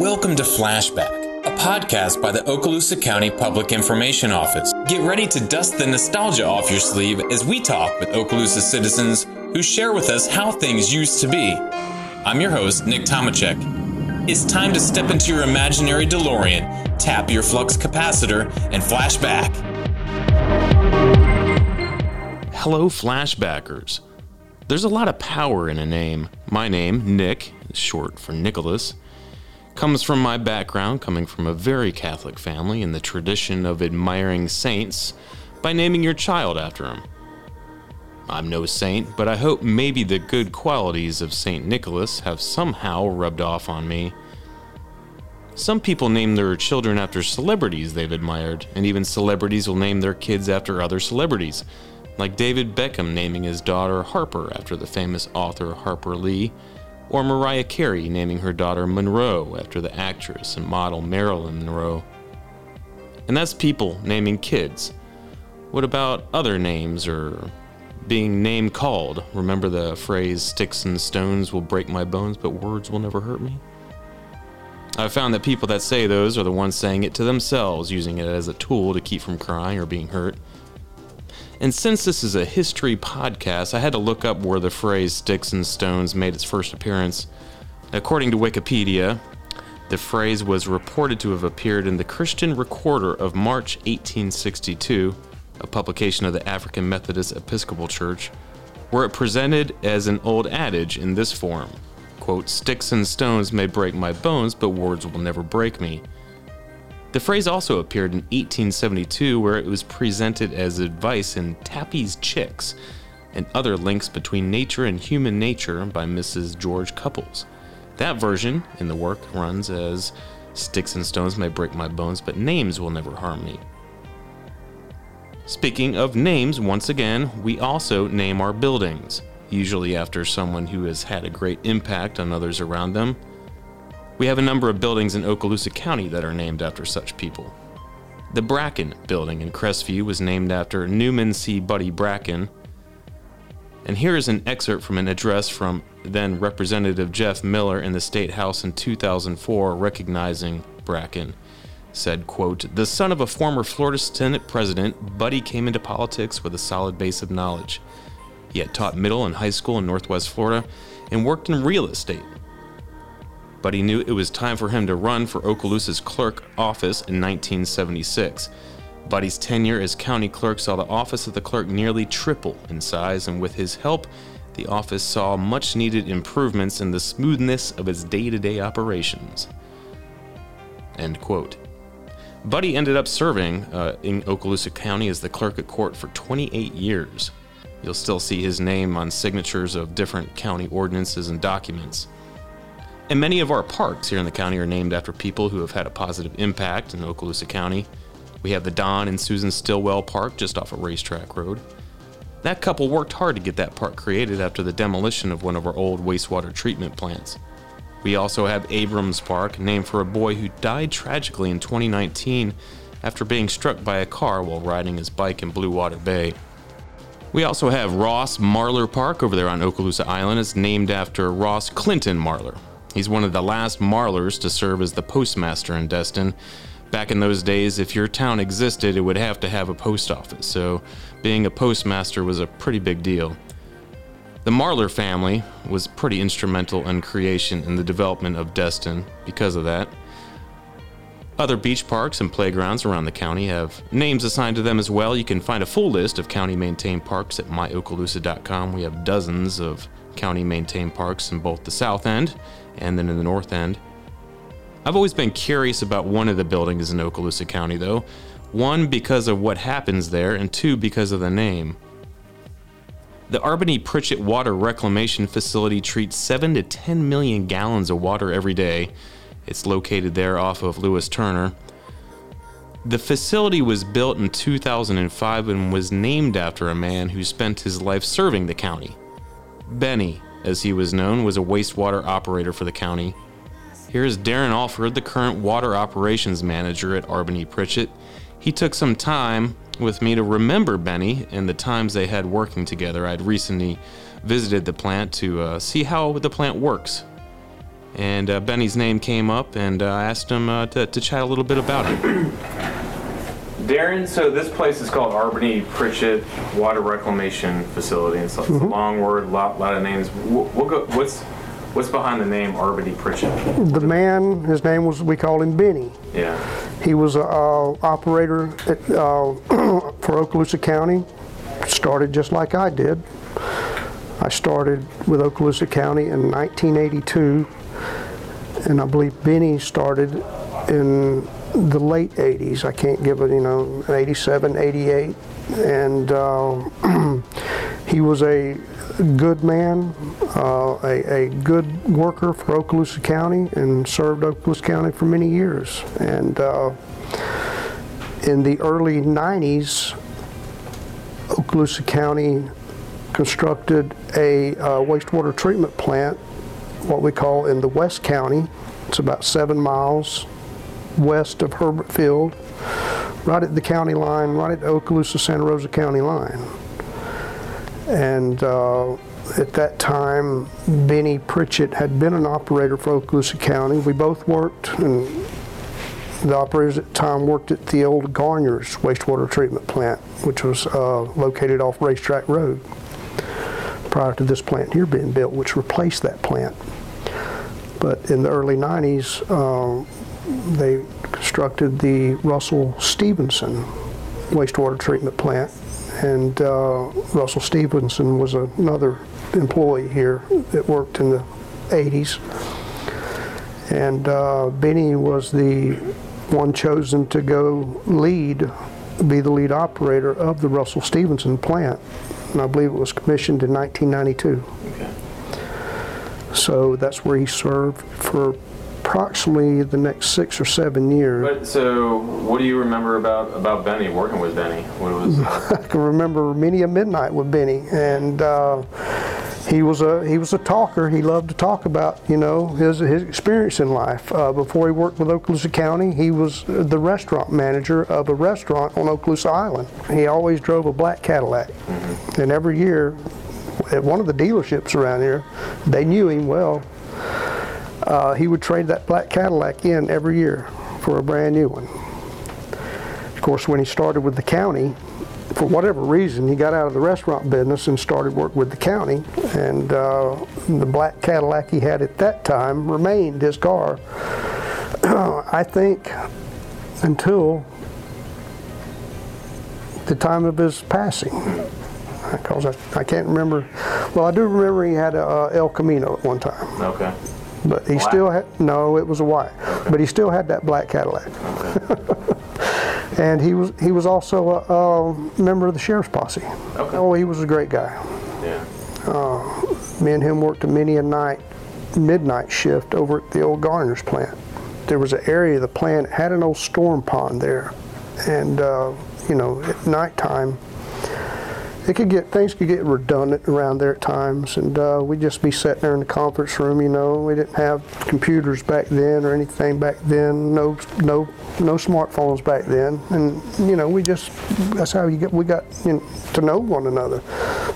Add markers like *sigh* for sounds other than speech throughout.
Welcome to Flashback, a podcast by the Okaloosa County Public Information Office. Get ready to dust the nostalgia off your sleeve as we talk with Okaloosa citizens who share with us how things used to be. I'm your host, Nick Tomachek. It's time to step into your imaginary DeLorean, tap your flux capacitor, and flash back. Hello, flashbackers. There's a lot of power in a name. My name, Nick, is short for Nicholas, comes from my background, coming from a very Catholic family in the tradition of admiring saints by naming your child after them. I'm no saint, but I hope maybe the good qualities of St. Nicholas have somehow rubbed off on me. Some people name their children after celebrities they've admired, and even celebrities will name their kids after other celebrities like David Beckham naming his daughter Harper after the famous author Harper Lee, or Mariah Carey naming her daughter Monroe after the actress and model Marilyn Monroe. And that's people naming kids. What about other names or being name called? Remember the phrase, sticks and stones will break my bones, but words will never hurt me? I've found that people that say those are the ones saying it to themselves, using it as a tool to keep from crying or being hurt. And since this is a history podcast, I had to look up where the phrase sticks and stones made its first appearance. According to Wikipedia, the phrase was reported to have appeared in the Christian Recorder of March 1862, a publication of the African Methodist Episcopal Church, where it presented as an old adage in this form quote, Sticks and stones may break my bones, but words will never break me. The phrase also appeared in 1872, where it was presented as advice in Tappy's Chicks and other links between nature and human nature by Mrs. George Cupples. That version in the work runs as Sticks and stones may break my bones, but names will never harm me. Speaking of names, once again, we also name our buildings, usually after someone who has had a great impact on others around them. We have a number of buildings in Okaloosa County that are named after such people. The Brackin building in Crestview was named after Newman C. Buddy Brackin. And here is an excerpt from an address from then Representative Jeff Miller in the State House in 2004 recognizing Brackin. Said, quote, The son of a former Florida Senate president, Buddy came into politics with a solid base of knowledge. He had taught middle and high school in Northwest Florida and worked in real estate but he knew it was time for him to run for Okaloosa's clerk office in 1976. Buddy's tenure as county clerk saw the office of the clerk nearly triple in size, and with his help, the office saw much needed improvements in the smoothness of its day to day operations. End quote. Buddy ended up serving uh, in Okaloosa County as the clerk at court for 28 years. You'll still see his name on signatures of different county ordinances and documents. And many of our parks here in the county are named after people who have had a positive impact in Okaloosa County. We have the Don and Susan Stillwell Park just off a of racetrack road. That couple worked hard to get that park created after the demolition of one of our old wastewater treatment plants. We also have Abrams Park, named for a boy who died tragically in 2019 after being struck by a car while riding his bike in Blue Water Bay. We also have Ross Marlar Park over there on Okaloosa Island. It's named after Ross Clinton Marlar, He's one of the last Marlars to serve as the postmaster in Destin. Back in those days, if your town existed, it would have to have a post office, so being a postmaster was a pretty big deal. The Marlar family was pretty instrumental in creation and the development of Destin because of that. Other beach parks and playgrounds around the county have names assigned to them as well. You can find a full list of county maintained parks at myokaloosa.com. We have dozens of county maintained parks in both the south end and then in the north end. I've always been curious about one of the buildings in Okaloosa County, though. One, because of what happens there, and two, because of the name. The Arbennie Pritchett Water Reclamation Facility treats 7 to 10 million gallons of water every day. It's located there off of Lewis Turner. The facility was built in 2005 and was named after a man who spent his life serving the county. Bennie, as he was known, was a wastewater operator for the county. Here's Darren Alford, the current water operations manager at Arbennie Pritchett. He took some time with me to remember Bennie and the times they had working together. I'd recently visited the plant to uh, see how the plant works. And uh, Bennie's name came up, and uh, I asked him uh, to, to chat a little bit about it. *clears throat* Darren, so this place is called Arbennie Pritchett Water Reclamation Facility. and It's, it's a long word, lot lot of names. We'll, we'll go, what's what's behind the name Arbennie Pritchett? The man, his name was, we called him Bennie. Yeah. He was a uh, operator at, uh, *clears throat* for Okaloosa County. Started just like I did. I started with Okaloosa County in 1982, and I believe Bennie started in the late 80s. I can't give it, you know, 87, 88, and uh, *clears throat* he was a good man, uh, a, a good worker for Okaloosa County, and served Okaloosa County for many years. And uh, in the early 90s, Okaloosa County constructed a uh, wastewater treatment plant, what we call in the West County. It's about seven miles west of Hurlburt Field, right at the county line, right at the Okaloosa Santa Rosa County line. And uh, at that time, Bennie Pritchett had been an operator for Okaloosa County. We both worked, and the operators at the time worked at the old Garnier's wastewater treatment plant, which was uh, located off Racetrack Road prior to this plant here being built, which replaced that plant. But in the early 90s, uh, they constructed the Russell Stevenson wastewater treatment plant. And uh, Russell Stevenson was another employee here that worked in the 80s. And uh, Bennie was the one chosen to go lead, be the lead operator of the Russell Stevenson plant. And I believe it was commissioned in 1992. Okay. So that's where he served for approximately the next six or seven years. But so, what do you remember about about Bennie working with Bennie? What was? *laughs* I can remember many a midnight with Bennie, and uh, he was a he was a talker. He loved to talk about you know his his experience in life. Uh, before he worked with Okaloosa County, he was the restaurant manager of a restaurant on Okaloosa Island. He always drove a black Cadillac, and every year at one of the dealerships around here, they knew him well. Uh, he would trade that black Cadillac in every year for a brand new one. Of course, when he started with the county, for whatever reason, he got out of the restaurant business and started work with the county. And uh, the black Cadillac he had at that time remained his car. *clears throat* I think until the time of his passing. Because I, I can't remember. Well, I do remember he had a uh, El Camino at one time. okay. But he Black? still had, no, it was a white. But he still had that black Cadillac. *laughs* and he was he was also a, a member of the sheriff's posse. Okay. Oh, he was a great guy. Yeah. Me and him worked a many a night, midnight shift over at the old Garnier's plant. There was an area of the plant had an old storm pond there, and uh, you know at nighttime. It could get things could get redundant around there at times, and uh, we'd just be sitting there in the conference room. You know, we didn't have computers back then or anything back then. No, no, no smartphones back then, and you know, we just that's how you get we got you know, to know one another.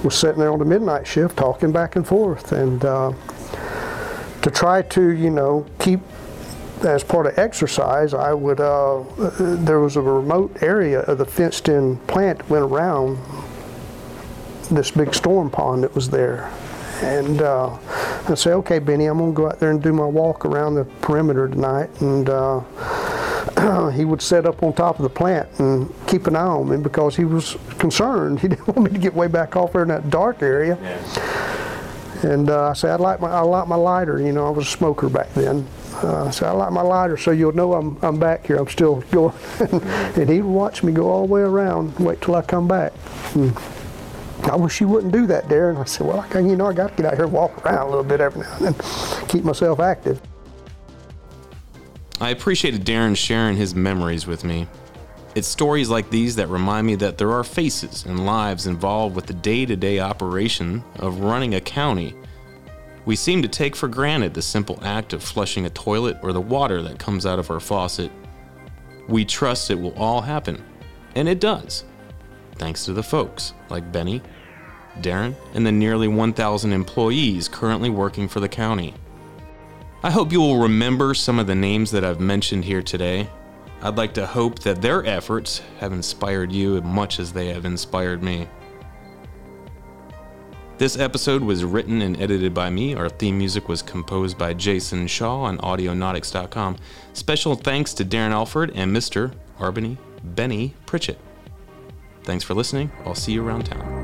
We're sitting there on the midnight shift talking back and forth, and uh, to try to you know keep as part of exercise, I would. Uh, there was a remote area of the fenced-in plant went around this big storm pond that was there. And uh, I say, okay, Bennie, I'm gonna go out there and do my walk around the perimeter tonight. And uh, *clears throat* he would set up on top of the plant and keep an eye on me because he was concerned. *laughs* He didn't want me to get way back off there in that dark area. Yeah. And uh, I said, I'd like my, I like my lighter. You know, I was a smoker back then. Uh, I said, I like my lighter so you'll know I'm, I'm back here. I'm still going. *laughs* and he'd watch me go all the way around, wait till I come back. And I wish you wouldn't do that, Darren. I said, well, I can, you know, I got to get out here and walk around a little bit every now and then, keep myself active. I appreciated Darren sharing his memories with me. It's stories like these that remind me that there are faces and lives involved with the day to day operation of running a county. We seem to take for granted the simple act of flushing a toilet or the water that comes out of our faucet. We trust it will all happen, and it does, thanks to the folks like Bennie, Darren, and the nearly 1,000 employees currently working for the county. I hope you will remember some of the names that I've mentioned here today. I'd like to hope that their efforts have inspired you as much as they have inspired me. This episode was written and edited by me. Our theme music was composed by Jason Shaw on Audionautix.com. Special thanks to Darren Alford and Mr. Arbennie Bennie Pritchett. Thanks for listening. I'll see you around town.